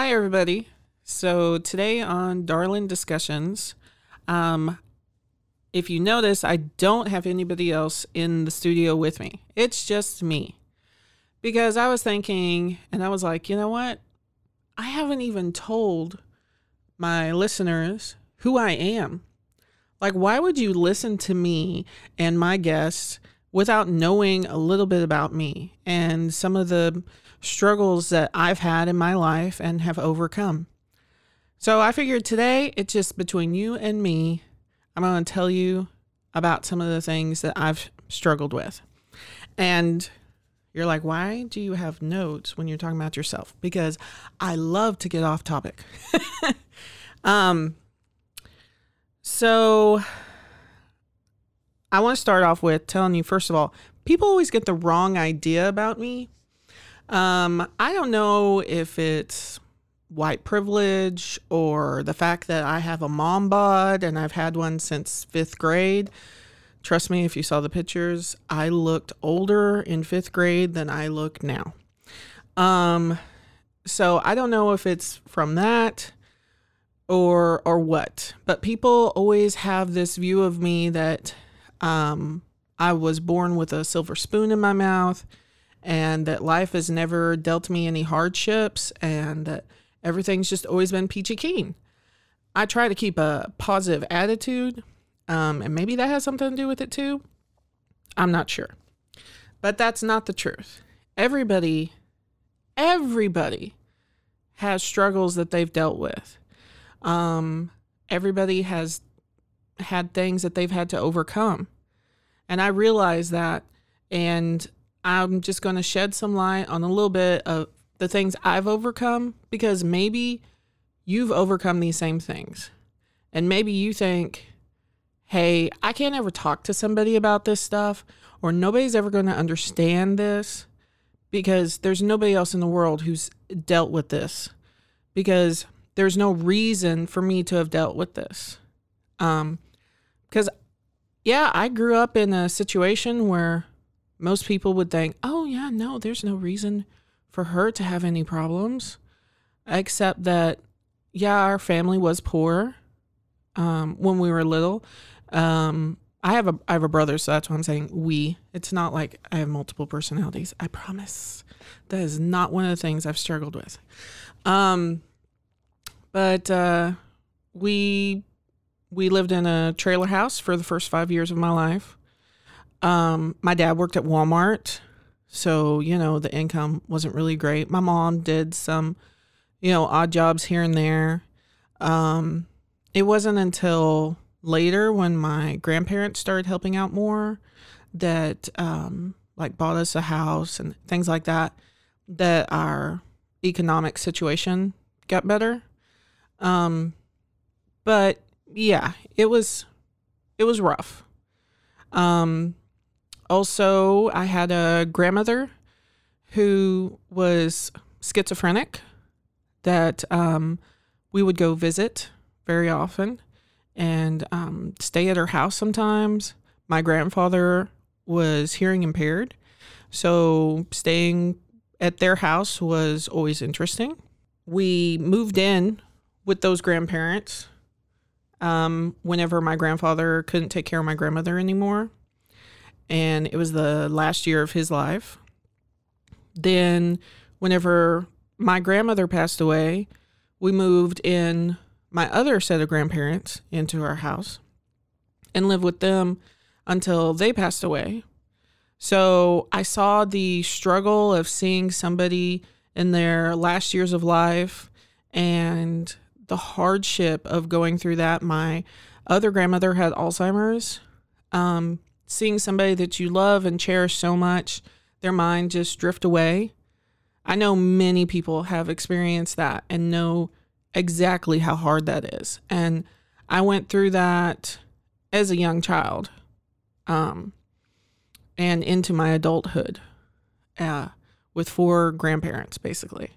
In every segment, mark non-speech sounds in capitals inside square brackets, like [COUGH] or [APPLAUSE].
Hi, everybody. So today on Darlin Discussions, um, if you notice, I don't have anybody else in the studio with me. It's just me. Because I was thinking, and I was like, you know what? I haven't even told my listeners who I am. Like, why would you listen to me and my guests without knowing a little bit about me and some of the struggles that I've had in my life and have overcome? So I figured today it's just between you and me. I'm going to tell you about some of the things that I've struggled with. And you're like, why do you have notes when you're talking about yourself? Because I love to get off topic. [LAUGHS] um, so I want to start off with telling you, first of all, people always get the wrong idea about me. Um, I don't know if it's white privilege or the fact that I have a mom bod and I've had one since fifth grade. Trust me, if you saw the pictures, I looked older in fifth grade than I look now. Um, so I don't know if it's from that or or what, but people always have this view of me that um, I was born with a silver spoon in my mouth, and that life has never dealt me any hardships, and that everything's just always been peachy keen. I try to keep a positive attitude um, and maybe that has something to do with it too. I'm not sure. But that's not the truth. Everybody, everybody has struggles that they've dealt with. Um, everybody has had things that they've had to overcome. And I realize that. And I'm just going to shed some light on a little bit of the things I've overcome because maybe you've overcome these same things. And maybe you think, hey, I can't ever talk to somebody about this stuff, or nobody's ever going to understand this because there's nobody else in the world who's dealt with this because there's no reason for me to have dealt with this. Um, because yeah, I grew up in a situation where most people would think, oh, yeah, no, there's no reason for her to have any problems, except that, yeah, our family was poor um, when we were little. Um, I have a I have a brother, so that's why I'm saying we. It's not like I have multiple personalities. I promise. That is not one of the things I've struggled with. Um, but uh, we we lived in a trailer house for the first five years of my life. Um, my dad worked at Walmart, so you know the income wasn't really great. My mom did some, you know, odd jobs here and there. Um, it wasn't until later when my grandparents started helping out more that um, like bought us a house and things like that that our economic situation got better um, but yeah it was it was rough um, also i had a grandmother who was schizophrenic that um, we would go visit very often and um, stay at her house sometimes. My grandfather was hearing impaired, so staying at their house was always interesting. We moved in with those grandparents um, whenever my grandfather couldn't take care of my grandmother anymore. And it was the last year of his life. Then, whenever my grandmother passed away, we moved in my other set of grandparents into our house and lived with them until they passed away. So I saw the struggle of seeing somebody in their last years of life and the hardship of going through that. My other grandmother had Alzheimer's. Um, seeing somebody that you love and cherish so much, their mind just drift away. I know many people have experienced that and know exactly how hard that is. And I went through that as a young child um, and into my adulthood uh, with four grandparents, basically.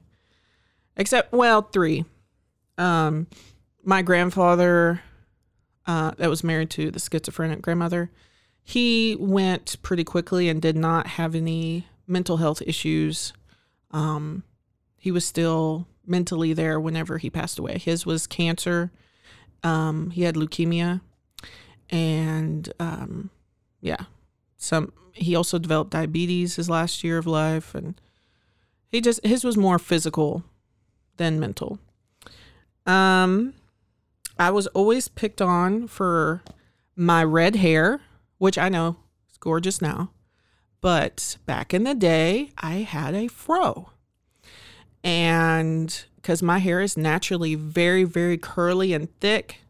Except, well, three. Um, my grandfather, uh, that was married to the schizophrenic grandmother, he went pretty quickly and did not have any mental health issues. Um, he was still mentally there whenever he passed away. His was cancer. Um, he had leukemia, and um, yeah, some. He also developed diabetes his last year of life, and he just his was more physical than mental. Um, I was always picked on for my red hair, which I know is gorgeous now, but back in the day, I had a fro, and because my hair is naturally very, very curly and thick.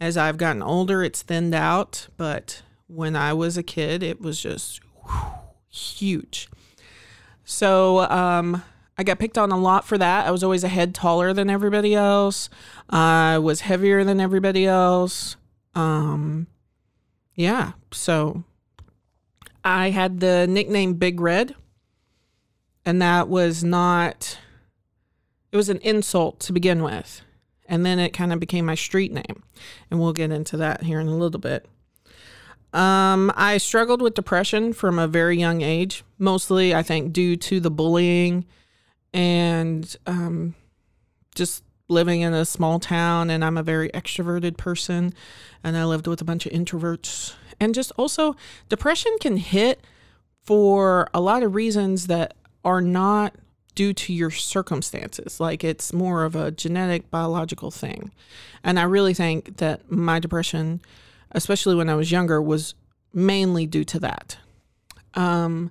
As I've gotten older, it's thinned out, but when I was a kid, it was just whew, huge. So um, I got picked on a lot for that. I was always a head taller than everybody else. I was heavier than everybody else. Um, yeah, so I had the nickname Big Red, and that was not it was an insult to begin with. And then it kind of became my street name. And we'll get into that here in a little bit. Um, I struggled with depression from a very young age, mostly, I think, due to the bullying and um, just living in a small town. And I'm a very extroverted person, and I lived with a bunch of introverts. And just also, depression can hit for a lot of reasons that are not due to your circumstances. Like it's more of a genetic, biological thing. And I really think that my depression, especially when I was younger, was mainly due to that. Um,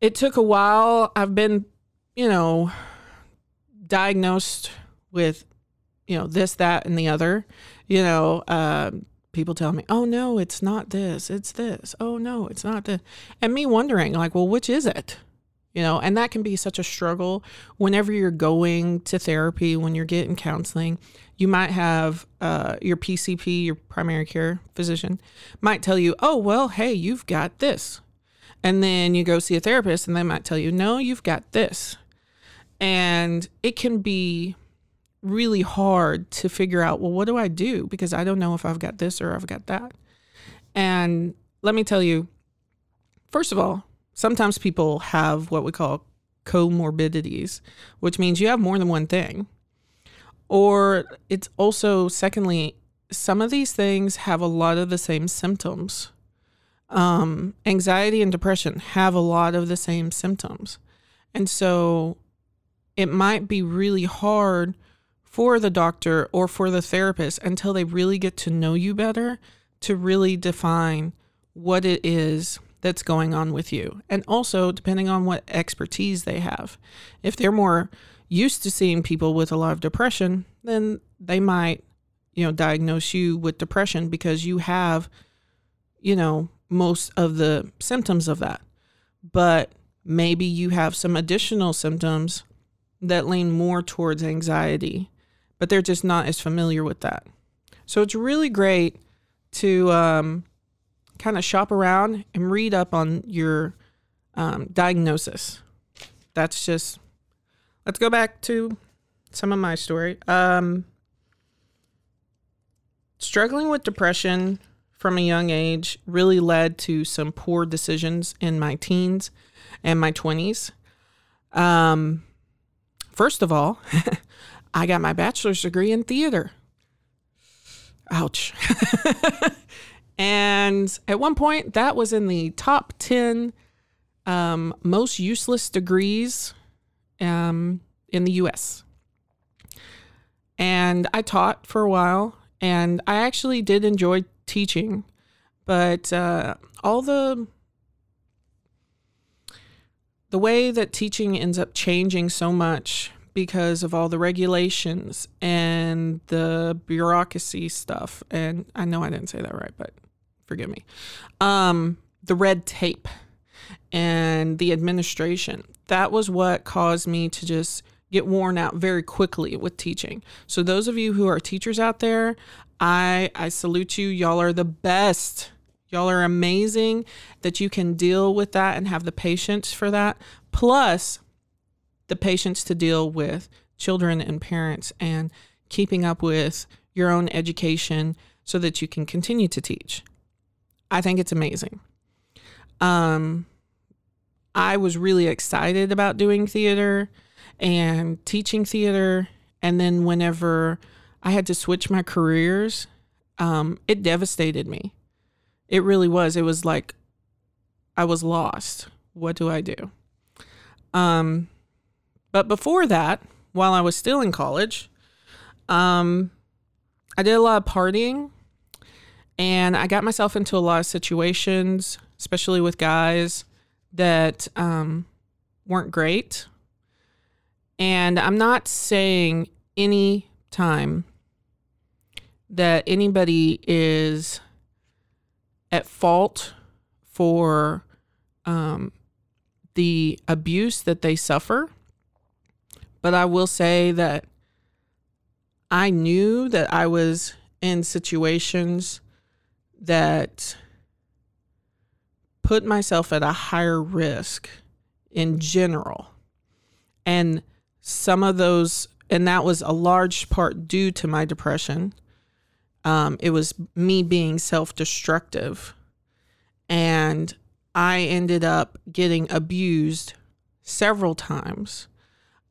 it took a while. I've been, you know, diagnosed with, you know, this, that, and the other. You know, uh, people tell me, oh, no, it's not this, it's this. Oh, no, it's not this. And me wondering, like, well, which is it? you know, and that can be such a struggle whenever you're going to therapy, when you're getting counseling. You might have uh, your PCP, your primary care physician, might tell you, oh, well, hey, you've got this. And then you go see a therapist and they might tell you, no, you've got this. And it can be really hard to figure out, well, what do I do? Because I don't know if I've got this or I've got that. And let me tell you, first of all, sometimes people have what we call comorbidities, which means you have more than one thing. Or it's also, secondly, some of these things have a lot of the same symptoms. Um, anxiety and depression have a lot of the same symptoms. And so it might be really hard for the doctor or for the therapist until they really get to know you better to really define what it is that's going on with you. And also, depending on what expertise they have. If they're more used to seeing people with a lot of depression, then they might, you know, diagnose you with depression because you have, you know, most of the symptoms of that. But maybe you have some additional symptoms that lean more towards anxiety, but they're just not as familiar with that. So it's really great to um, kind of shop around and read up on your um, diagnosis. That's just, let's go back to some of my story. Um, struggling with depression from a young age really led to some poor decisions in my teens and my 20s. Um, first of all, [LAUGHS] I got my bachelor's degree in theater. Ouch. [LAUGHS] And at one point, that was in the top 10 um, most useless degrees um, in the US. And I taught for a while, and I actually did enjoy teaching, but uh, all the the way that teaching ends up changing so much because of all the regulations and the bureaucracy stuff. And I know I didn't say that right, but forgive me. Um, the red tape and the administration. That was what caused me to just get worn out very quickly with teaching. So those of you who are teachers out there, I I salute you. Y'all are the best. Y'all are amazing that you can deal with that and have the patience for that. Plus the patience to deal with children and parents and keeping up with your own education so that you can continue to teach. I think it's amazing. Um I was really excited about doing theater and teaching theater. And then whenever I had to switch my careers, um, it devastated me. It really was. It was like I was lost. What do I do? Um, but before that, while I was still in college, um, I did a lot of partying and I got myself into a lot of situations, especially with guys that um, weren't great. And I'm not saying any time that anybody is at fault for um, the abuse that they suffer. But I will say that I knew that I was in situations that put myself at a higher risk in general. And some of those, and that was a large part due to my depression. Um, it was me being self destructive. And I ended up getting abused several times.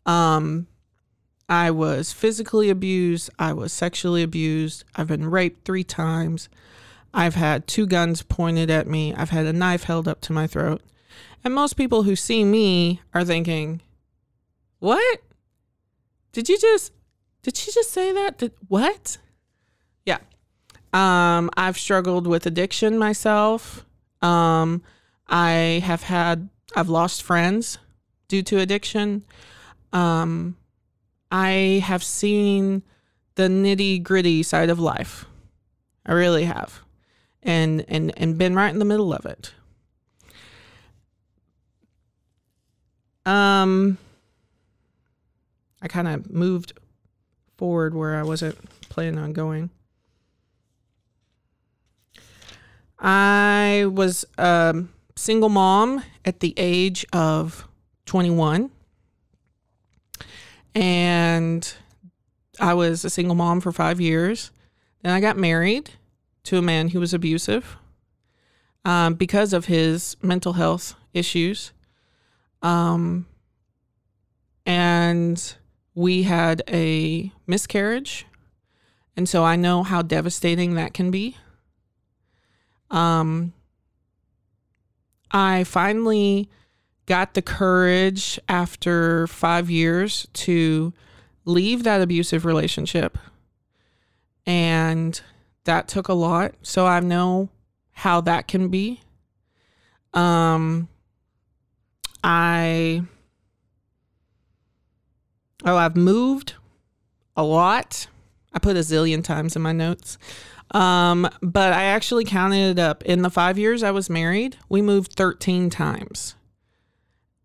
Um, I was physically abused. I was sexually abused. I've been raped three times. I've had two guns pointed at me. I've had a knife held up to my throat. And most people who see me are thinking, "What? Did you just did she just say that? Did what?" Yeah. Um I've struggled with addiction myself. Um I have had I've lost friends due to addiction. Um I have seen the nitty-gritty side of life. I really have and and and been right in the middle of it. Um I kind of moved forward where I wasn't planning on going. I was a single mom at the age of 21. And I was a single mom for five years. Then I got married to a man who was abusive um, because of his mental health issues. Um, and we had a miscarriage. And so I know how devastating that can be. Um, I finally got the courage after five years to leave that abusive relationship. And that took a lot. So I know how that can be. Um, I, oh, I've moved a lot. I put a zillion times in my notes. Um, but I actually counted it up. In the five years I was married, we moved 13 times.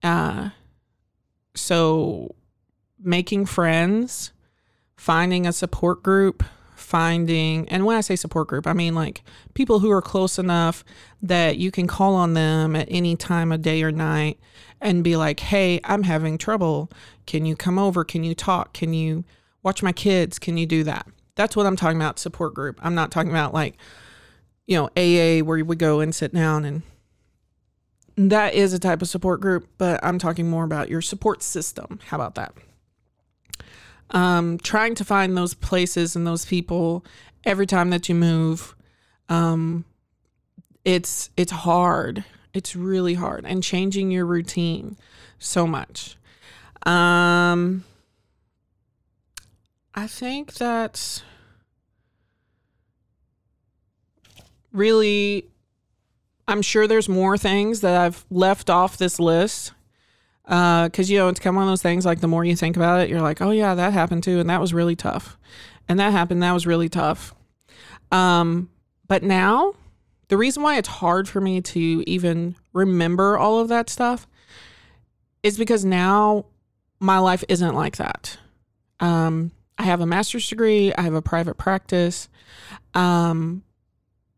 Uh, so making friends, finding a support group, finding, and when I say support group, I mean like people who are close enough that you can call on them at any time of day or night and be like, hey, I'm having trouble. Can you come over? Can you talk? Can you watch my kids? Can you do that? That's what I'm talking about, support group. I'm not talking about like, you know, AA where we go and sit down and that is a type of support group, but I'm talking more about your support system. How about that? um, trying to find those places and those people every time that you move um, it's it's hard it's really hard and changing your routine so much um i think that's really i'm sure there's more things that i've left off this list because uh, you know it's kind of one of those things like the more you think about it you're like oh yeah that happened too and that was really tough and that happened that was really tough um, but now the reason why it's hard for me to even remember all of that stuff is because now my life isn't like that. Um, I have a master's degree, I have a private practice. Um,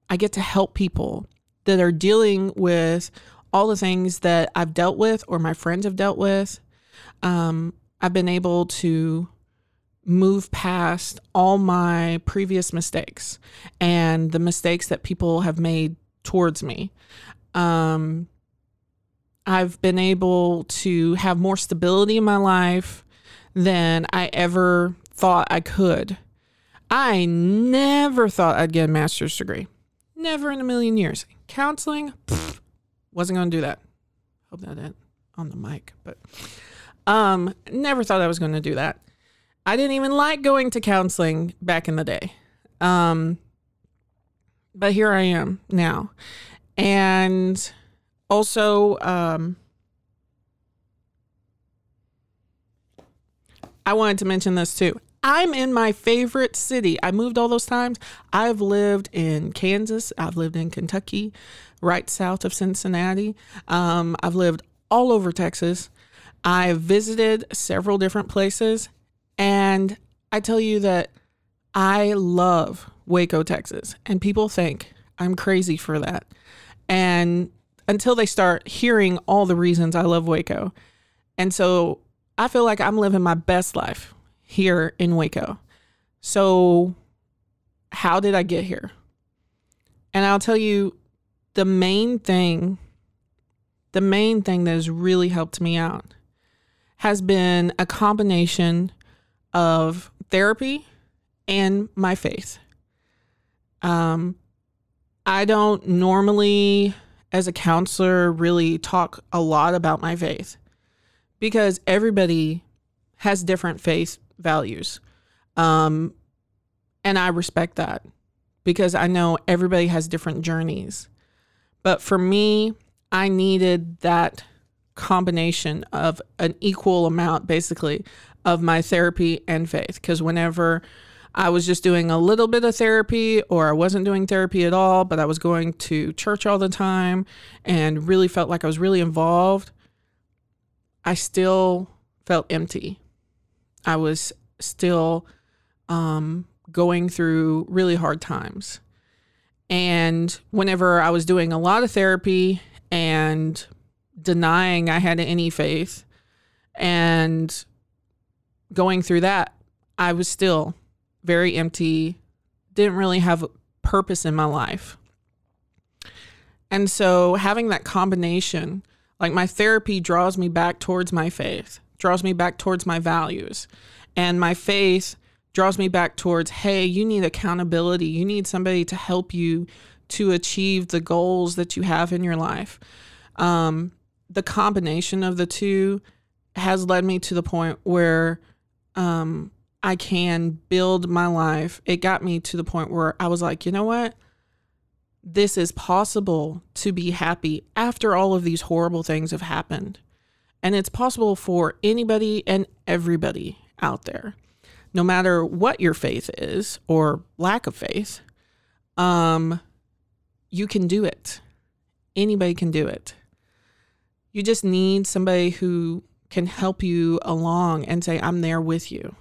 I get to help people that are dealing with all the things that I've dealt with or my friends have dealt with. Um, I've been able to move past all my previous mistakes and the mistakes that people have made towards me. Um, I've been able to have more stability in my life than I ever thought I could. I never thought I'd get a master's degree. Never in a million years. Counseling, pfft, wasn't going to do that. Hope that didn't on the mic, but um, never thought I was going to do that. I didn't even like going to counseling back in the day. Um, but here I am now. And also, um, I wanted to mention this too. I'm in my favorite city. I moved all those times. I've lived in Kansas. I've lived in Kentucky, right south of Cincinnati. Um, I've lived all over Texas. I've visited several different places. And I tell you that I love Waco, Texas. And people think I'm crazy for that. And until they start hearing all the reasons I love Waco. And so I feel like I'm living my best life here in Waco. So, how did I get here? And I'll tell you the main thing, the main thing that has really helped me out has been a combination of therapy and my faith. Um, I don't normally, as a counselor, really talk a lot about my faith because everybody has different faith values. Um, and I respect that because I know everybody has different journeys. But for me, I needed that combination of an equal amount, basically, of my therapy and faith. Because whenever I was just doing a little bit of therapy, or I wasn't doing therapy at all, but I was going to church all the time and really felt like I was really involved, I still felt empty. I was still um, going through really hard times. And whenever I was doing a lot of therapy and denying I had any faith and going through that, I was still very empty, didn't really have a purpose in my life. And so having that combination, like my therapy draws me back towards my faith, draws me back towards my values. And my faith draws me back towards, hey, you need accountability. You need somebody to help you to achieve the goals that you have in your life. Um, the combination of the two has led me to the point where um, I can build my life. It got me to the point where I was like, you know what? This is possible to be happy after all of these horrible things have happened. And it's possible for anybody and everybody out there, no matter what your faith is or lack of faith. Um, you can do it. Anybody can do it. You just need somebody who can help you along and say, I'm there with you.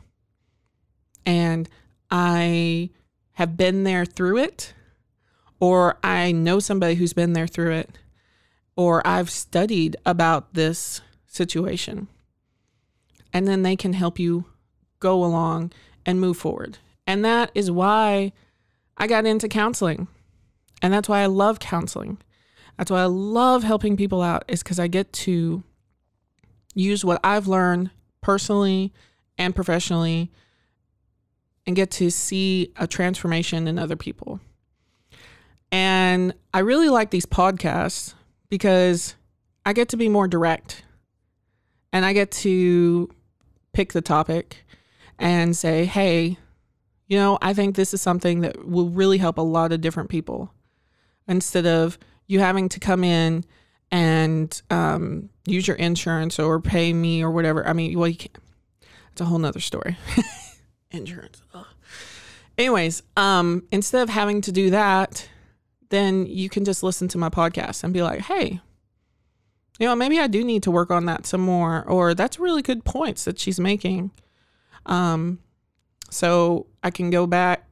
And I have been there through it, or I know somebody who's been there through it, or I've studied about this situation. And then they can help you go along and move forward. And that is why I got into counseling. And that's why I love counseling. That's why I love helping people out, is because I get to use what I've learned personally and professionally and get to see a transformation in other people. And I really like these podcasts because I get to be more direct and I get to pick the topic and say, hey, you know, I think this is something that will really help a lot of different people instead of you having to come in and um, use your insurance or pay me or whatever. I mean, well, you can't. It's a whole nother story. [LAUGHS] insurance. Ugh. Anyways, um, instead of having to do that, then you can just listen to my podcast and be like, hey, you know, maybe I do need to work on that some more, or that's really good points that she's making. Um, so I can go back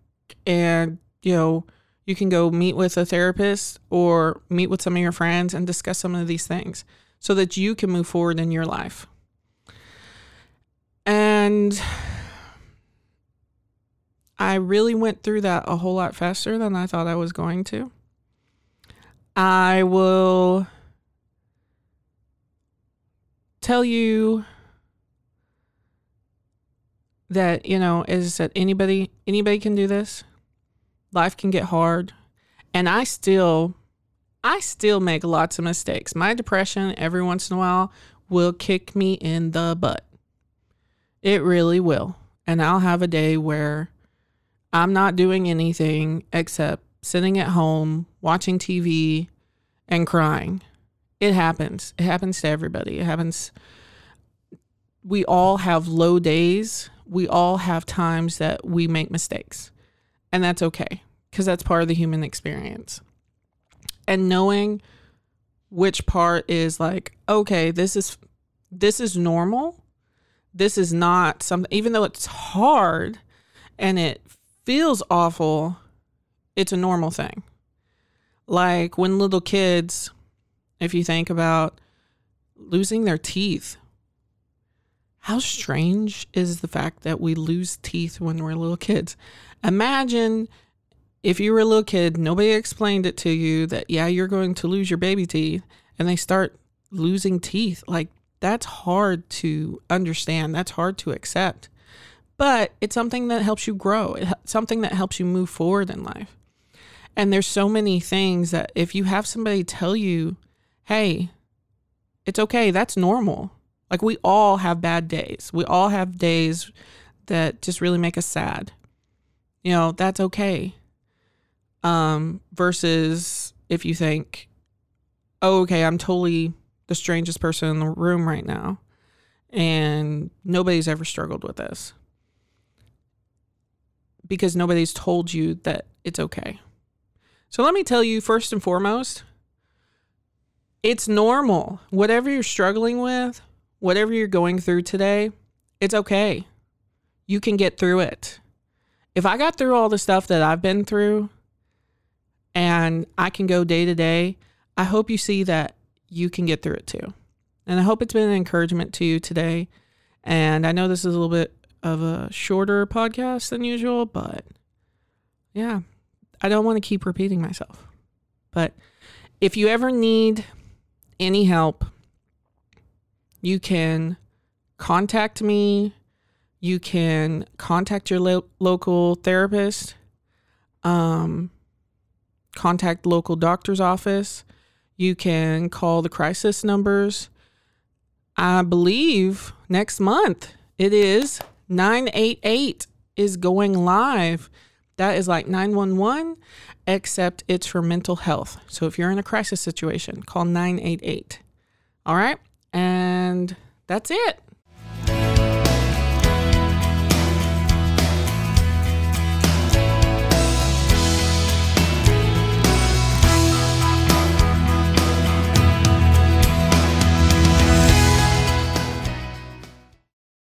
and, you know, you can go meet with a therapist or meet with some of your friends and discuss some of these things so that you can move forward in your life. And I really went through that a whole lot faster than I thought I was going to. I will tell you that, you know, is that anybody anybody can do this. Life can get hard, and I still I still make lots of mistakes. My depression every once in a while will kick me in the butt. It really will. And I'll have a day where I'm not doing anything except sitting at home, watching TV, and crying. It happens. It happens to everybody. It happens. We all have low days. We all have times that we make mistakes. And that's okay because that's part of the human experience. And knowing which part is like, okay, this is this is normal. This is not something even though it's hard and it feels awful, it's a normal thing. Like when little kids, if you think about losing their teeth, how strange is the fact that we lose teeth when we're little kids? Imagine if you were a little kid, nobody explained it to you that, yeah, you're going to lose your baby teeth, and they start losing teeth. Like, that's hard to understand. That's hard to accept but it's something that helps you grow. It's something that helps you move forward in life. And there's so many things that if you have somebody tell you, hey, it's okay, that's normal. Like we all have bad days. We all have days that just really make us sad. You know, that's okay. Um, versus if you think, oh, okay, I'm totally the strangest person in the room right now. And nobody's ever struggled with this because nobody's told you that it's okay. So let me tell you first and foremost, it's normal. Whatever you're struggling with, whatever you're going through today, it's okay. You can get through it. If I got through all the stuff that I've been through and I can go day to day, I hope you see that you can get through it too. And I hope it's been an encouragement to you today. And I know this is a little bit of a shorter podcast than usual, but yeah, I don't want to keep repeating myself. But if you ever need any help, you can contact me. You can contact your lo- local therapist, um, contact local doctor's office. You can call the crisis numbers. I believe next month it is 988 is going live. That is like 911, except it's for mental health. So if you're in a crisis situation, call 988. All right. And that's it.